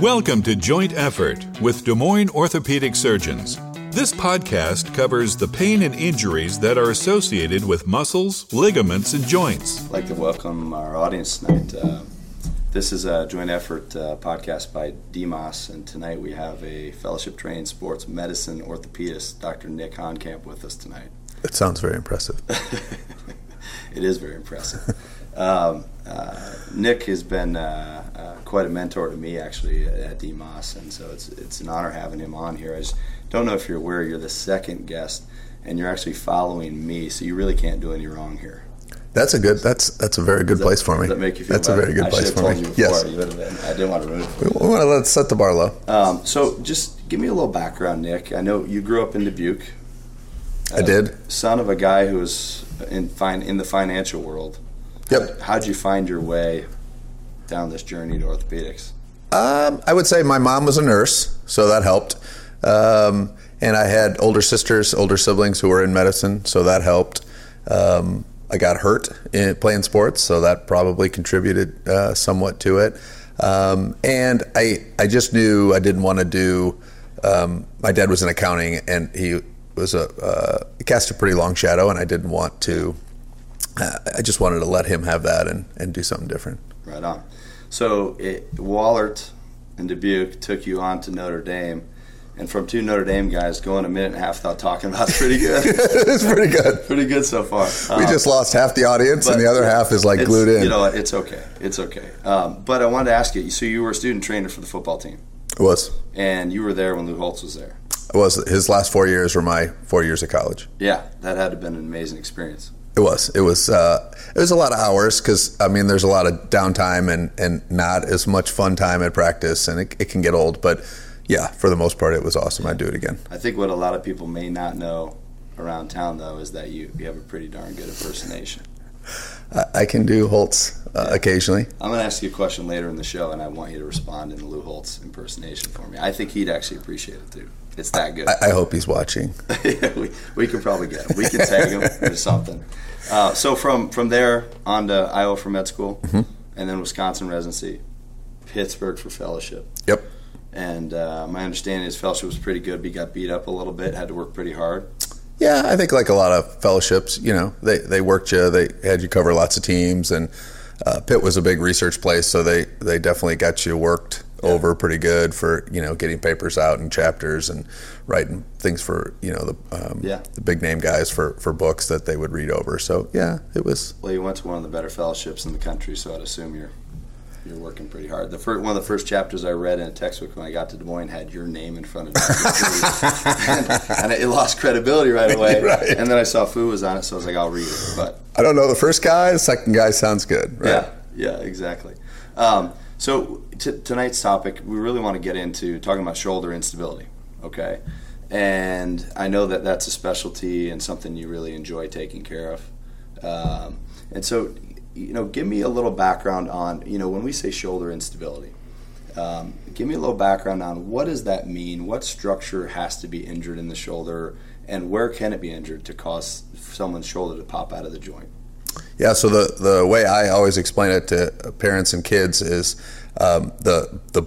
Welcome to Joint Effort with Des Moines Orthopedic Surgeons. This podcast covers the pain and injuries that are associated with muscles, ligaments, and joints. I'd like to welcome our audience tonight. Uh, this is a joint effort uh, podcast by DMOS, and tonight we have a fellowship trained sports medicine orthopedist, Dr. Nick Honkamp, with us tonight. It sounds very impressive. it is very impressive. Um, uh, Nick has been uh, uh, quite a mentor to me actually at DMOS, and so it's it's an honor having him on here. I just don't know if you're aware you're the second guest, and you're actually following me, so you really can't do any wrong here. That's a good. That's that's a very good Does place for me. Does that make you feel That's better? a very good I place for me. before. yes, been, I didn't want to ruin it. we want to let's set the bar low. Um, so just give me a little background, Nick. I know you grew up in Dubuque. I did. Son of a guy who was in fin- in the financial world. Yep. How'd you find your way down this journey to orthopedics? Um, I would say my mom was a nurse, so that helped. Um, and I had older sisters, older siblings who were in medicine, so that helped. Um, I got hurt in playing sports, so that probably contributed uh, somewhat to it. Um, and I, I just knew I didn't want to do. Um, my dad was in accounting, and he was a uh, cast a pretty long shadow, and I didn't want to. I just wanted to let him have that and, and do something different. Right on. So it, Wahlert and Dubuque took you on to Notre Dame, and from two Notre Dame guys going a minute and a half without talking about it's pretty good. it's pretty good. pretty good so far. We Um, just lost half the audience, and the other half is like glued in. You know, what, it's okay. It's okay. Um, but I wanted to ask you. So you were a student trainer for the football team, it was. and you were there when Lou Holtz was there. It was. His last four years were my four years of college. Yeah, that had to have been an amazing experience. It was. It was. Uh, it was a lot of hours because I mean, there's a lot of downtime and and not as much fun time at practice, and it, it can get old. But yeah, for the most part, it was awesome. I'd do it again. I think what a lot of people may not know around town, though, is that you, you have a pretty darn good impersonation. I, I can do Holtz uh, occasionally. I'm going to ask you a question later in the show, and I want you to respond in the Lou Holtz impersonation for me. I think he'd actually appreciate it too. It's that good. I, I hope he's watching. we, we can probably get him. We can tag him or something. Uh, so from from there on to Iowa for med school, Mm-hmm. and then Wisconsin residency, Pittsburgh for fellowship. Yep. And uh, my understanding is fellowship was pretty good, but he got beat up a little bit, had to work pretty hard. Yeah, I think like a lot of fellowships, you know, they, they worked you, they had you cover lots of teams, and uh, Pitt was a big research place, so they, they definitely got you worked over pretty good for you know getting papers out and chapters and writing things for you know the um, Yeah. the big name guys for, for books that they would read over. So yeah, it was Well, you went to one of the better fellowships in the country, so I'd assume you're you're working pretty hard. The first, one of the first chapters I read in a textbook when I got to Des Moines had your name in front of it, and, and it lost credibility right away. Right. And then I saw Fu was on it, so I was like, I'll read it. But I don't know the first guy, the second guy sounds good. Right? yeah, yeah, exactly. Um, so t- tonight's topic, we really want to get into talking about shoulder instability. Okay, and I know that that's a specialty and something you really enjoy taking care of. Um, and so, you know, give me a little background on you know when we say shoulder instability. Um, give me a little background on what does that mean? What structure has to be injured in the shoulder, and where can it be injured to cause someone's shoulder to pop out of the joint? Yeah, so the, the way I always explain it to parents and kids is um, the the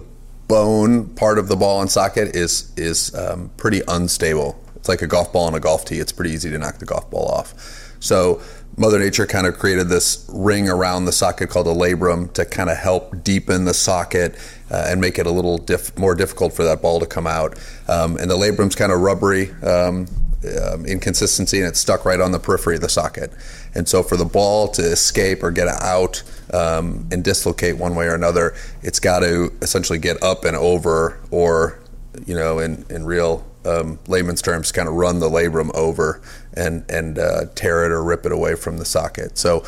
bone part of the ball and socket is is um, pretty unstable. It's like a golf ball and a golf tee. It's pretty easy to knock the golf ball off. So Mother Nature kind of created this ring around the socket called a labrum to kind of help deepen the socket uh, and make it a little diff- more difficult for that ball to come out. Um, and the labrum's kind of rubbery. Um, um, inconsistency and it's stuck right on the periphery of the socket. And so for the ball to escape or get out um, and dislocate one way or another, it's got to essentially get up and over, or you know, in in real um, layman's terms, kind of run the labrum over and and uh, tear it or rip it away from the socket. So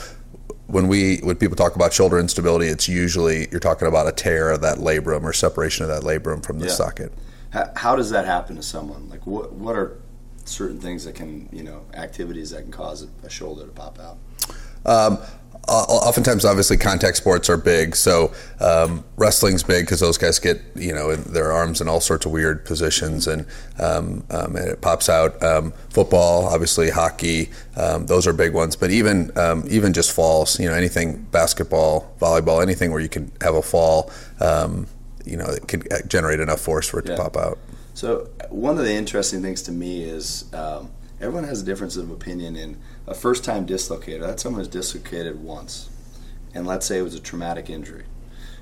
when we when people talk about shoulder instability, it's usually you're talking about a tear of that labrum or separation of that labrum from the Yeah. socket. How, how does that happen to someone? Like, what what are certain things that can, you know, activities that can cause a, a shoulder to pop out? Um, oftentimes, obviously, contact sports are big. So um, wrestling's big because those guys get you know in their arms in all sorts of weird positions, and um, um, and it pops out. Um, football, obviously, hockey, um, those are big ones. But even um, even just falls, you know, anything basketball, volleyball, anything where you can have a fall. Um, you know, it can generate enough force for it Yeah. to pop out. So one of the interesting things to me is um, everyone has a difference of opinion in a first-time dislocator. That's someone who's dislocated once, and let's say it was a traumatic injury.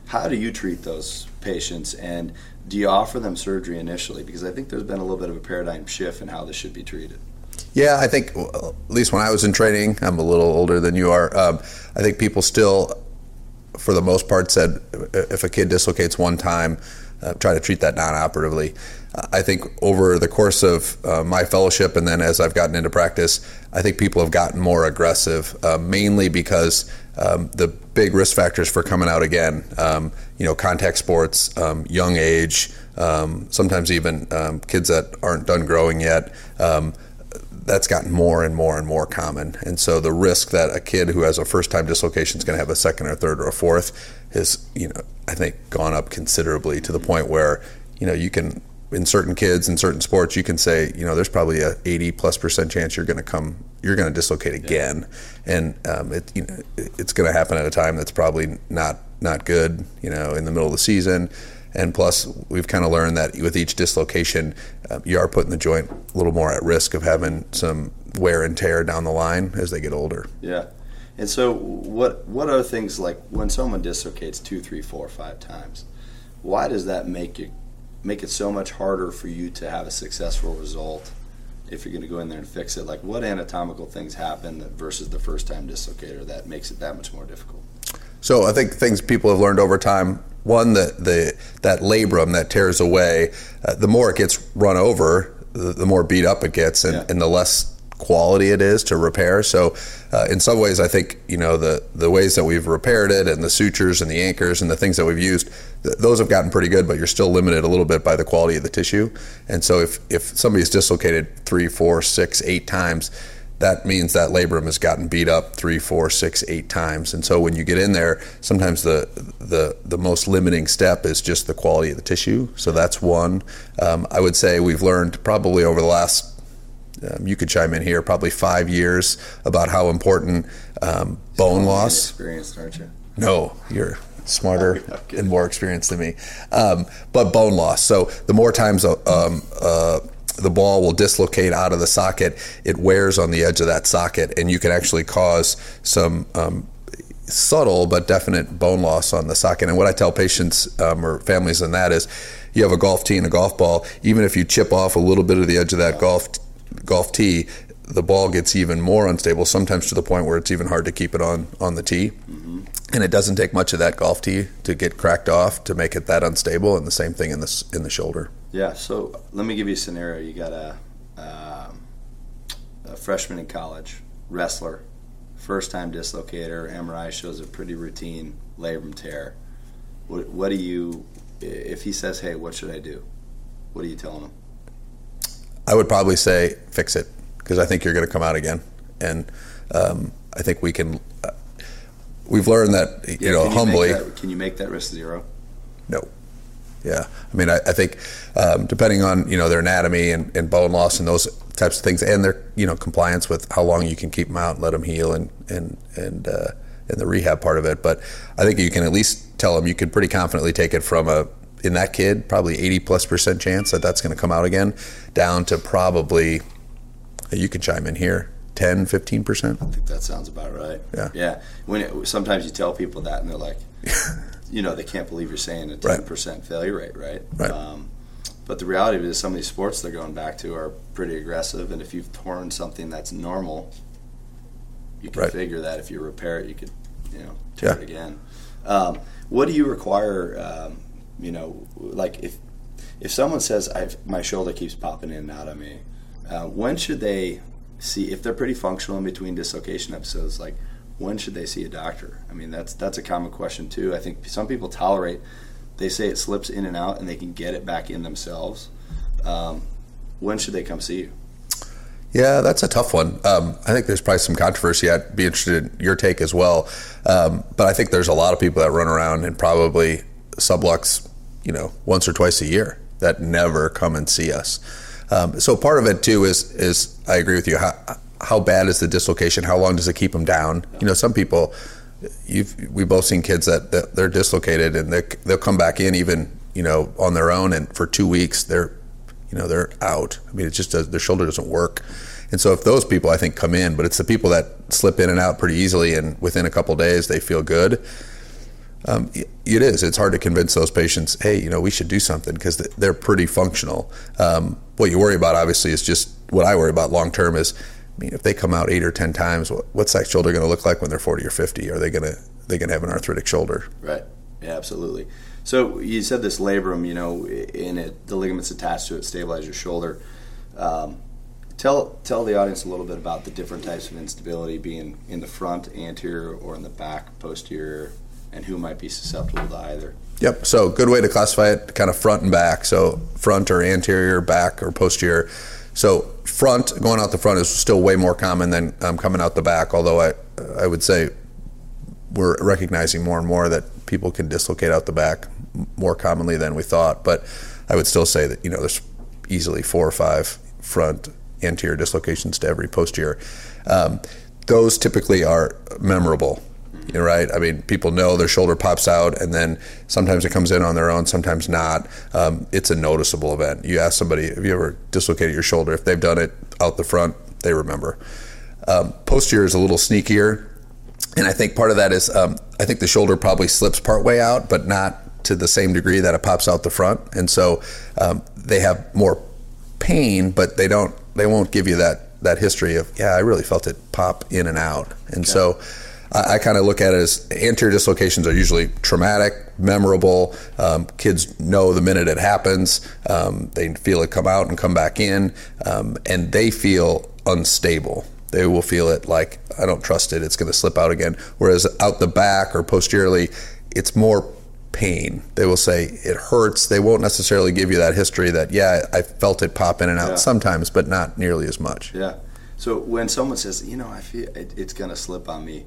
How do you treat those patients, and do you offer them surgery initially? Because I think there's been a little bit of a paradigm shift in how this should be treated. Yeah, I think at least when I was in training, I'm a little older than you are. Um, I think people still, for the most part, said if a kid dislocates one time, uh, try to treat that non-operatively. Uh, I think over the course of uh, my fellowship and then as I've gotten into practice, I think people have gotten more aggressive, uh, mainly because um, the big risk factors for coming out again, um, you know, contact sports, um, young age, um, sometimes even um, kids that aren't done growing yet. That's gotten more and more and more common. And so the risk that a kid who has a first time dislocation is going to have a second or third or a fourth has, you know, I think gone up considerably to the point where, you know, you can, in certain kids in certain sports, you can say, you know, there's probably a 80 plus percent chance you're going to come, you're going to dislocate again. And um, it, you know, it's going to happen at a time that's probably not, not good, you know, in the middle of the season. And plus, we've kind of learned that with each dislocation, uh, you are putting the joint a little more at risk of having some wear and tear down the line as they get older. Yeah. And so, what what are things like when someone dislocates two, three, four, five times? Why does that make you make it so much harder for you to have a successful result if you're going to go in there and fix it? Like, what anatomical things happen that versus the first time dislocator that makes it that much more difficult? So I think things people have learned over time. One, that the that labrum that tears away, uh, the more it gets run over, the, the more beat up it gets, and, Yeah. and the less quality it is to repair. So, uh, in some ways, I think you know the the ways that we've repaired it, and the sutures and the anchors and the things that we've used, th- those have gotten pretty good. But you're still limited a little bit by the quality of the tissue. And so, if if somebody's dislocated three, four, six, eight times, that means that labrum has gotten beat up three, four, six, eight times. And so when you get in there, sometimes the the the most limiting step is just the quality of the tissue. So that's one. Um, I would say we've learned probably over the last. Um, you could chime in here. Probably five years about how important um, bone loss. Experienced, aren't you? No, you're smarter and more experienced than me. Um, but bone loss. So the more times uh, um, uh, the ball will dislocate out of the socket, it wears on the edge of that socket, and you can actually cause some. Um, subtle but definite bone loss on the socket and what i tell patients um, or families in that is you have a golf tee and a golf ball even if you chip off a little bit of the edge of that golf golf tee the ball gets even more unstable sometimes to the point where it's even hard to keep it on on the tee and it doesn't take much of that golf tee to get cracked off to make it that unstable and the same thing in the in the shoulder Yeah. So let me give you a scenario. You got a, um, a freshman in college, wrestler, first time dislocator. MRI shows a pretty routine labrum tear. What, what do you, if he says, "Hey, what should I do?" What are you telling him? I would probably say fix it because I think you're going to come out again, and um, I think we can. Uh, we've learned that you Yeah, know can humbly. make that, can you make that risk zero? No. Yeah, I mean, I, I think um, depending on you know their anatomy and, and bone loss and those types of things, and their you know compliance with how long you can keep them out and let them heal and and and uh, and the rehab part of it. But I think you can at least tell them you can pretty confidently take it from a in that kid probably 80 plus percent chance that that's going to come out again, down to probably you can chime in here 10 15 percent. I think that sounds about right. Yeah. Yeah. When it, sometimes you tell people that, and they're like, you know, they can't believe you're saying a ten Right. percent failure rate, right? Right. Um, but the reality of it is, some of these sports they're going back to are pretty aggressive, and if you've torn something that's normal, you can Right. figure that if you repair it, you could, you know, tear Yeah. it again. Um, what do you require? Um, you know, like if if someone says my shoulder keeps popping in and out of me, uh, when should they see if they're pretty functional in between dislocation episodes? Like, when should they see a doctor? I mean, that's that's a common question too. I think some people tolerate. They say it slips in and out, and they can get it back in themselves. Um, when should they come see you? Yeah, that's a tough one. Um, I think there's probably some controversy. I'd be interested in your take as well. Um, but I think there's a lot of people that run around and probably sublux, you know, once or twice a year that never come and see us. Um, so part of it too is is I agree with you. How, how bad is the dislocation? How long does it keep them down? You know, some people, you've we both seen kids that, that they're dislocated and they they'll come back in even you know, on their own, and for two weeks they're, you know, they're out. I mean, it's just a, their shoulder doesn't work, and so if those people I think come in, but it's the people that slip in and out pretty easily, and within a couple days they feel good. Um, it is. It's hard to convince those patients, hey, you know, we should do something because they're pretty functional. Um, what you worry about, obviously, is just what I worry about long term is, I mean, if they come out eight or ten times, what's that shoulder going to look like when they're forty or fifty? Are they going to they going to have an arthritic shoulder? Right. Yeah, absolutely. So you said this labrum, you know, in it, the ligaments attached to it stabilize your shoulder. Um, tell tell the audience a little bit about the different types of instability, being in the front, anterior, or in the back, posterior, and who might be susceptible to either. Yep. So good way to classify it, kind of front and back. So front or anterior, back or posterior. So front, going out the front is still way more common than um, coming out the back. Although I, I would say we're recognizing more and more that people can dislocate out the back more commonly than we thought. But I would still say that you know there's easily four or five front anterior dislocations to every posterior. Um, those typically are memorable right. I mean, people know their shoulder pops out, and then sometimes it comes in on their own, sometimes not. Um, it's a noticeable event. You ask somebody, have you ever dislocated your shoulder? If they've done it out the front, they remember. Um, posterior is a little sneakier, and I think part of that is um, I think the shoulder probably slips part way out, but not to the same degree that it pops out the front, and so um, they have more pain, but they don't. They won't give you that that history of yeah, I really felt it pop in and out, and okay. so I, I kind of look at it as anterior dislocations are usually traumatic, memorable. Um, kids know the minute it happens. Um, they feel it come out and come back in, um, and they feel unstable. They will feel it like I don't trust it; it's going to slip out again. Whereas out the back or posteriorly, it's more pain. They will say it hurts. They won't necessarily give you that history that yeah, I felt it pop in and out yeah. sometimes, but not nearly as much. Yeah. So when someone says, you know, I feel it, it's going to slip on me,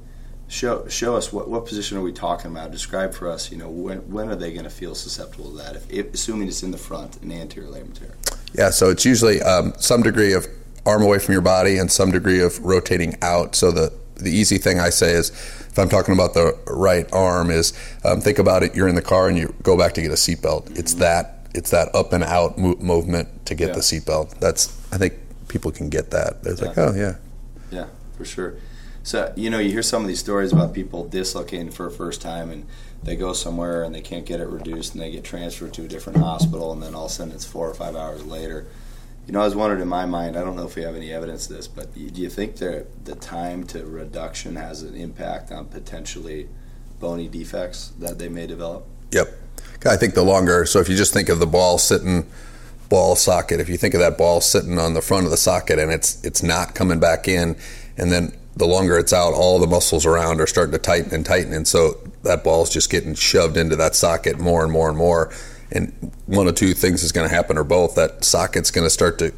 show show us what, what position are we talking about? Describe for us. You know, when when are they going to feel susceptible to that? If, if, assuming it's in the front, an anterior labrum tear. Yeah, so it's usually um, some degree of arm away from your body and some degree of rotating out. So the the easy thing I say is, if I'm talking about the right arm, is um, think about it. You're in the car and you go back to get a seatbelt. Mm-hmm. It's that it's that up and out mo- movement to get yeah. the seatbelt. That's I think people can get that. They're yeah. like, oh yeah, yeah, for sure. So you know, you hear some of these stories about people dislocating for a first time, and they go somewhere and they can't get it reduced, and they get transferred to a different hospital, and then all of a sudden it's four or five hours later. You know, I was wondering in my mind. I don't know if we have any evidence of this, but do you think the the time to reduction has an impact on potentially bony defects that they may develop? Yep. I think the longer. So if you just think of the ball sitting ball socket, if you think of that ball sitting on the front of the socket and it's it's not coming back in, and then the longer it's out, all the muscles around are starting to tighten and tighten, and so that ball's just getting shoved into that socket more and more and more. And one of two things is going to happen, or both. That socket's going to start to,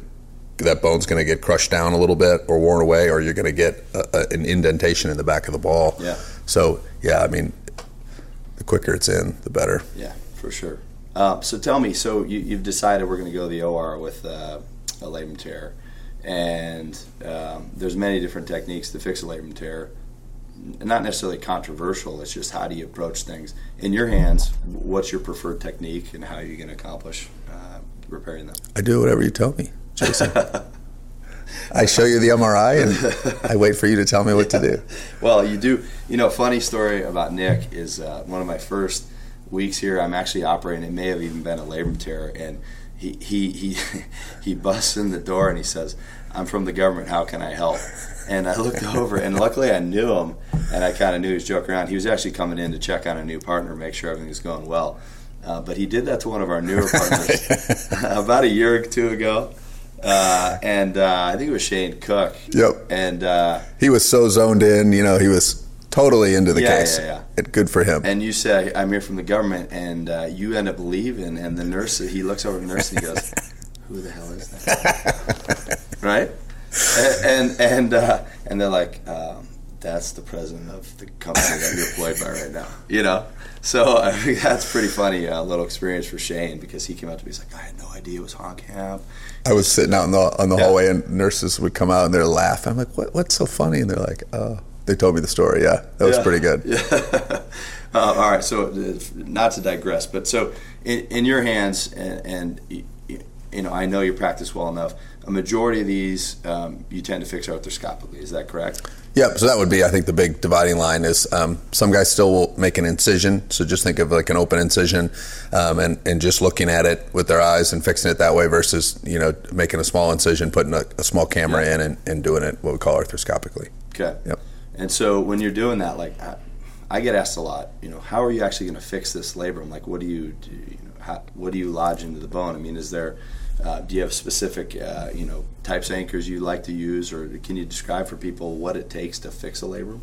that bone's going to get crushed down a little bit or worn away, or you're going to get a, a, an indentation in the back of the ball. Yeah. So yeah, I mean, the quicker it's in, the better. Yeah, for sure. Uh, so tell me, so you, have decided we're going to go to the OR with uh, a labrum tear and um, there's many different techniques to fix a labrum tear. Not necessarily controversial. It's just how do you approach things. In your hands, what's your preferred technique, and how are you going to accomplish uh, repairing them? I do whatever you tell me, Jason. I show you the MRI and I wait for you to tell me what to do. Well, you do. You know, funny story about Nick is uh, one of my first weeks here. I'm actually operating. It may have even been a labrum tear, and he he he he busts in the door and he says, "I'm from the government. How can I help?" And I looked over, and luckily I knew him, and I kind of knew he was joking around. He was actually coming in to check on a new partner, make sure everything was going well. Uh, but he did that to one of our newer partners about a year or two ago. Uh, and uh, I think it was Shane Cook. Yep. And uh, he was so zoned in, you know, he was totally into the yeah, case. Yeah, yeah. It, good for him. And you say, I'm here from the government, and uh, you end up leaving, and the nurse, he looks over the nurse and he goes, Who the hell is that? right? And and and, uh, and they're like, um, That's the president of the company that you're employed by right now. You know? So I think that's pretty funny, a uh, little experience for Shane because he came out to me, he's like, I had no idea it was Honkamp. I was sitting out in the on the yeah. hallway, and nurses would come out and they're laughing. I'm like, what, "What's so funny?" And they're like, "Oh, they told me the story. Yeah, that was Yeah. pretty good. Yeah. uh, all right. So, uh, not to digress, but so in, in your hands, and, and you know, I know you practice well enough. A majority of these um, you tend to fix arthroscopically. Is that correct? Yep. So that would be, I think, the big dividing line is um, some guys still will make an incision. So just think of like an open incision, um, and and just looking at it with their eyes and fixing it that way versus you know making a small incision, putting a, a small camera Yeah. in, and, and doing it what we call arthroscopically. Okay. Yep. And so when you're doing that, like I, I get asked a lot, you know, how are you actually going to fix this labrum? Like, what do you do? You know, how, what do you lodge into the bone? I mean, is there, uh, do you have specific, uh, you know, types of anchors you like to use, or can you describe for people what it takes to fix a labrum?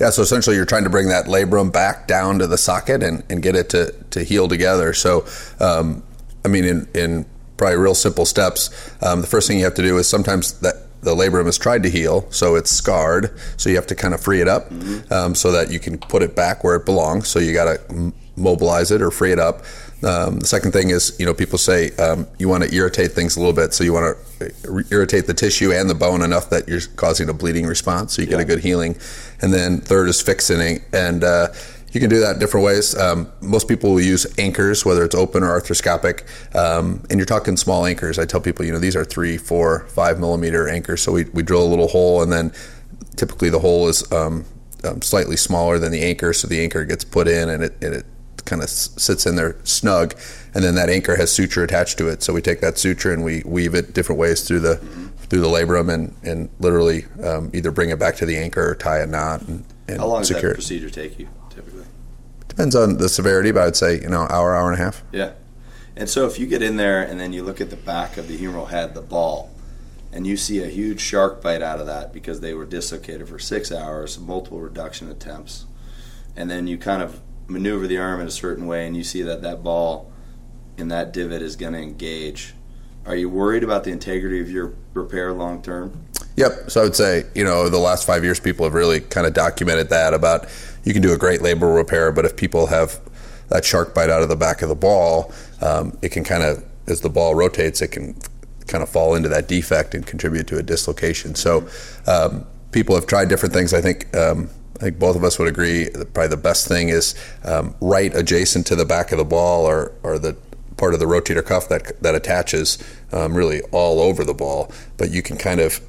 Yeah, so essentially you're trying to bring that labrum back down to the socket and, and get it to, to heal together. So, um, I mean, in, in probably real simple steps, um, the first thing you have to do is sometimes that the labrum has tried to heal, so it's scarred. So you have to kind of free it up um, so that you can put it back where it belongs. So you got to mobilize it or free it up. Um, the second thing is, you know, people say um, you want to irritate things a little bit. So you want to irritate the tissue and the bone enough that you're causing a bleeding response, so you get a good healing. And then third is fixing it, and uh, you can do that in different ways. Um, most people will use anchors, whether it's open or arthroscopic, um, and you're talking small anchors. I tell people, you know, these are three, four, five millimeter anchors. So we, we drill a little hole, and then typically the hole is um, um, slightly smaller than the anchor, so the anchor gets put in and it, and it kind of sits in there snug, and then that anchor has suture attached to it. So we take that suture and we weave it different ways through the through the labrum and and literally um, either bring it back to the anchor or tie a knot and, and How long does that it. procedure take you typically? Depends on the severity, but I'd say you know hour, hour and a half. Yeah. And so if you get in there and then you look at the back of the humeral head, the ball, and you see a huge shark bite out of that because they were dislocated for six hours, multiple reduction attempts, and then you kind of maneuver the arm in a certain way and you see that that ball in that divot is going to engage. Are you worried about the integrity of your repair long term? Yep. So I would say, you know, the last five years, people have really kind of documented that about you can do a great labral repair, but if people have that shark bite out of the back of the ball, um, it can kind of, as the ball rotates, it can kind of fall into that defect and contribute to a dislocation. So um, people have tried different things. I think. Um, I think both of us would agree. that Probably the best thing is um, right adjacent to the back of the ball, or, or the part of the rotator cuff that that attaches um, really all over the ball. But you can kind of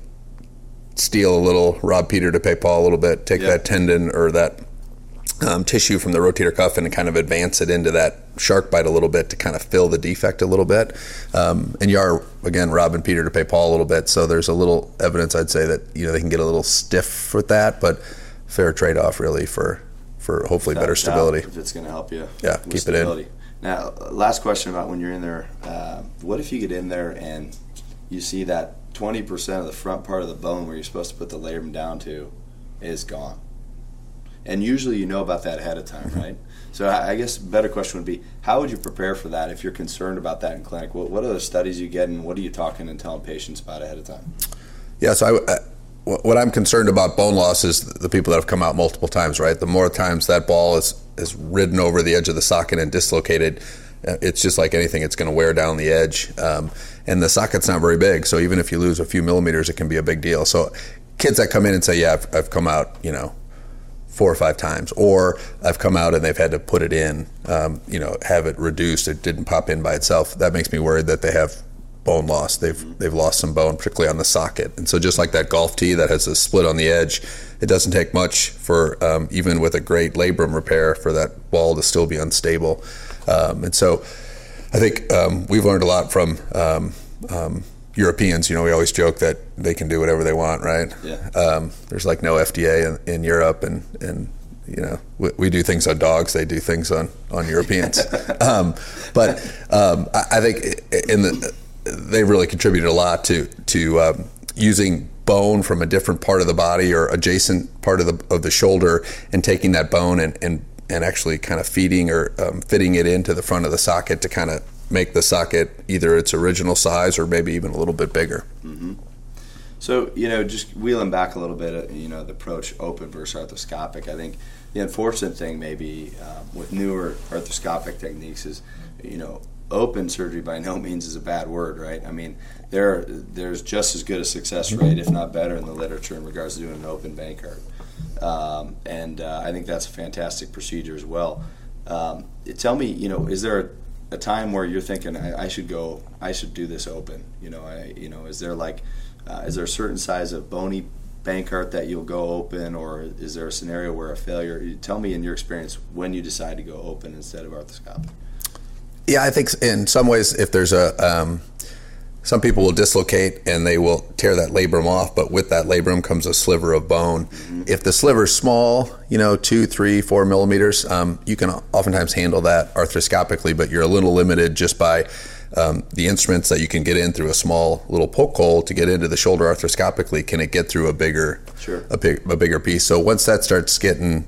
steal a little, rob Peter to pay Paul a little bit, take Yeah. that tendon or that um, tissue from the rotator cuff and kind of advance it into that shark bite a little bit to kind of fill the defect a little bit. Um, and you are again robbing Peter to pay Paul a little bit, so there's a little evidence I'd say that you know they can get a little stiff with that, but fair trade off really for for hopefully better Without doubt, stability. If it's going to help you. Yeah, keep it in. Now, last question about when you're in there. Uh, what if you get in there and you see that 20% of the front part of the bone where you're supposed to put the labrum down to is gone? And usually you know about that ahead of time, Mm-hmm. right? So I I guess a better question would be, how would you prepare for that if you're concerned about that in clinic? What, what other studies you get and what are you talking and telling patients about ahead of time? Yeah, so I, what I'm concerned about bone loss is the people that have come out multiple times, right? The more times that ball is, is ridden over the edge of the socket and dislocated, uh, it's just like anything, it's going to wear down the edge. Um, and the socket's not very big, so even if you lose a few millimeters, it can be a big deal. So kids that come in and say, yeah, I've, I've come out, you know, four or five times, or I've come out and they've had to put it in, um, you know, have it reduced. It didn't pop in by itself. That makes me worried that they have bone loss. They've they've lost some bone, particularly on the socket. And so, just like that golf tee that has a split on the edge, it doesn't take much for um, even with a great labrum repair for that ball to still be unstable. Um, and so, I think um, we've learned a lot from. Um, um, Europeans, you know, we always joke that they can do whatever they want, right? Yeah. Um, there's like no FDA in, in Europe, and and you know we, we do things on dogs, they do things on on Europeans. um, but um, I, I think in the they really contributed a lot to to um, using bone from a different part of the body or adjacent part of the of the shoulder, and taking that bone and and and actually kind of feeding or um, fitting it into the front of the socket to kind of make the socket either its original size or maybe even a little bit bigger. So you know, just wheeling back a little bit, uh, you know, the approach open versus arthroscopic. I think the unfortunate thing maybe um, with newer arthroscopic techniques is, you know, open surgery by no means is a bad word, right? I mean, there there's just as good a success rate, if not better, in the literature in regards to doing an open Bankart. um, and uh, I think that's a fantastic procedure as well. Um, tell me, you know, is there a, a time where you're thinking I, I, should go, I should do this open? You know, I, you know, is there like, uh, is there a certain size of bony bank Bankart that you'll go open, or is there a scenario where a failure? Tell me in your experience when you decide to go open instead of arthroscopic. Yeah, I think in some ways, if there's a um, some people will dislocate and they will tear that labrum off, but with that labrum comes a sliver of bone. Mm-hmm. If the sliver is small, you know, two, three, four millimeters, um, you can oftentimes handle that arthroscopically, but you're a little limited just by um, the instruments that you can get in through a small little poke hole to get into the shoulder arthroscopically. Can it get through a bigger, sure. a, big, a bigger piece? So once that starts getting,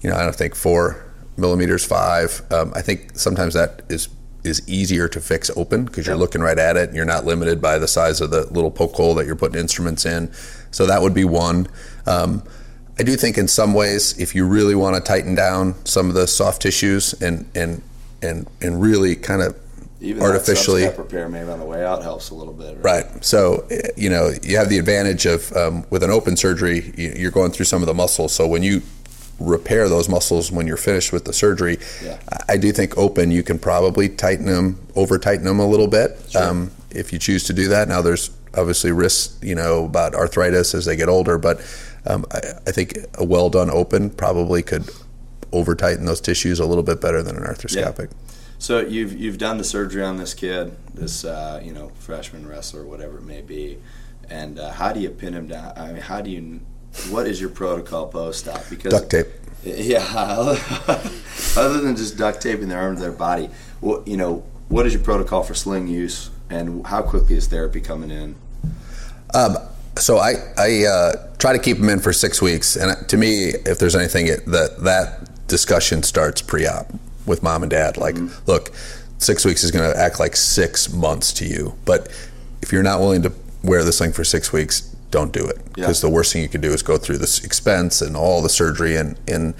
you know, I don't think four millimeters, five, um, I think sometimes that is is easier to fix open because you're looking right at it and you're not limited by the size of the little poke hole that you're putting instruments in. So that would be one. Um, I do think in some ways, if you really want to tighten down some of the soft tissues and and and and really kind of even artificially prepare maybe on the way out helps a little bit. Right. right. So you know you have the advantage of um, with an open surgery, you're going through some of the muscles. So when you repair those muscles when you're finished with the surgery. Yeah. I do think open, you can probably tighten them, over tighten them a little bit sure. um, if you choose to do that. Now, there's obviously risks, you know, about arthritis as they get older, but um, I, I, think a well done open probably could over tighten those tissues a little bit better than an arthroscopic. Yeah. So you've you've done the surgery on this kid, this uh, you know freshman wrestler, whatever it may be, and uh, how do you pin him down? I mean, how do you what is your protocol post op? Because duct tape. Yeah, other than just duct taping their arm to their body, what you know, what is your protocol for sling use, and how quickly is therapy coming in? Um, so I I uh, try to keep them in for six weeks, and to me, if there's anything it, that that discussion starts pre-op with mom and dad. Like, mm-hmm. look, six weeks is going to act like six months to you, but if you're not willing to wear this thing for six weeks, don't do it because yeah. the worst thing you can do is go through this expense and all the surgery and and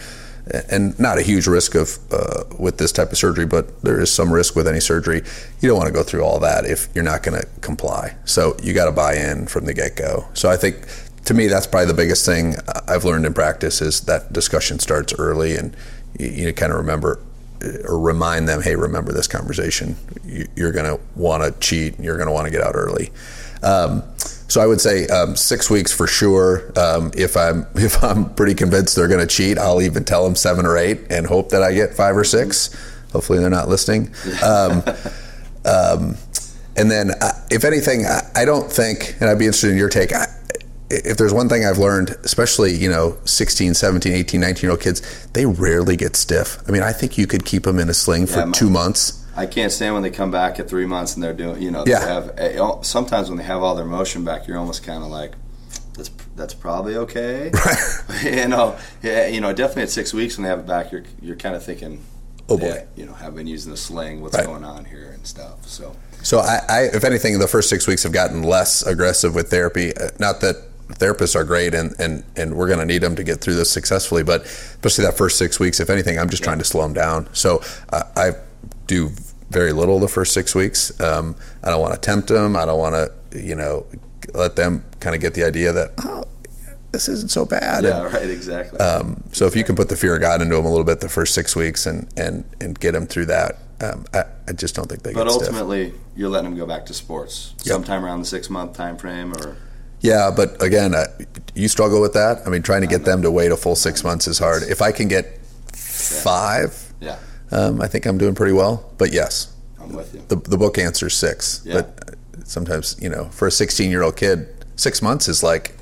and not a huge risk of uh, with this type of surgery, but there is some risk with any surgery. You don't want to go through all that if you're not going to comply. So you got to buy in from the get go. So I think to me that's probably the biggest thing I've learned in practice is that discussion starts early and you, you kind of remember uh, or remind them, hey, remember this conversation. You, are going to want to cheat. You're going to want to get out early. Um, so I would say um, six weeks for sure. Um, if I'm if I'm pretty convinced they're going to cheat, I'll even tell them seven or eight and hope that I get five or six. Hopefully they're not listening. Um, um, and then, uh, if anything, I, I, don't think, and I'd be interested in your take. I, if there's one thing I've learned, especially, you know, 16, 17, 18, 19 year old kids, they rarely get stiff. I mean, I think you could keep them in a sling for yeah, two months I can't stand when they come back at three months and they're doing, you know, yeah. have eh, sometimes when they have all their motion back, you're almost kind of like, that's that's probably okay. Right. you know, yeah, you know, definitely at six weeks when they have it back, you're you're kind of thinking, oh boy, you know, have been using the sling, what's right. going on here and stuff. So, so I, I, if anything, the first six weeks have gotten less aggressive with therapy. Uh, not that therapists are great and, and, and we're going to need them to get through this successfully. But especially that first six weeks, if anything, I'm just yeah. trying to slow them down. So uh, I do very little the first six weeks. Um, I don't want to tempt them. I don't want to, you know, let them kind of get the idea that, oh, this isn't so bad. Yeah, and, right, exactly. Um, so if you can put the fear of God into them a little bit the first six weeks and, and, and get them through that, um, I, I, just don't think they but ultimately, stiff. you're letting them go back to sports yep. sometime around the six month time frame or. Yeah, but again, uh, you struggle with that. I mean, trying to get them to wait a full six months is hard. If I can get five, yeah um, I think I'm doing pretty well. But yes, I'm with you. The, the book answers six. Yeah. But sometimes, you know, for a 16 year old kid, six months is like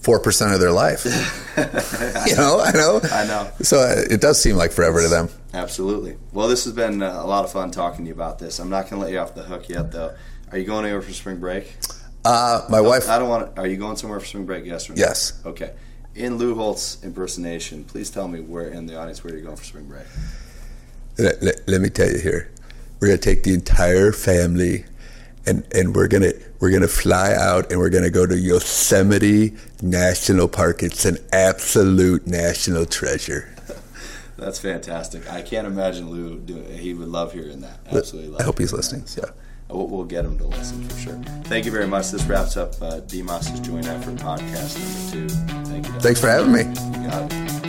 four percent of their life. you know, I know. I know. So uh, it does seem like forever to them. Absolutely. Well, this has been uh, a lot of fun talking to you about this. I'm not going to let you off the hook yet, though. Are you going anywhere for spring break? Uh, my no, wife. I don't want. To, are you going somewhere for spring break? Yes or no? Yes. Okay. In Lou Holtz impersonation, please tell me where in the audience where you're going for spring break let, let, let me tell you here, we're going to take the entire family and, and we're gonna we're gonna fly out and we're gonna go to Yosemite National Park. It's an absolute national treasure. That's fantastic. I can't imagine Lou doing. He would love hearing that. Absolutely. Love. I hope he's listening. So. Yeah. we'll, we'll get them to listen for sure. Thank you very much. This wraps up uh, DMOS's Joint Effort podcast number two. Thank you. Thanks for having me. You got it.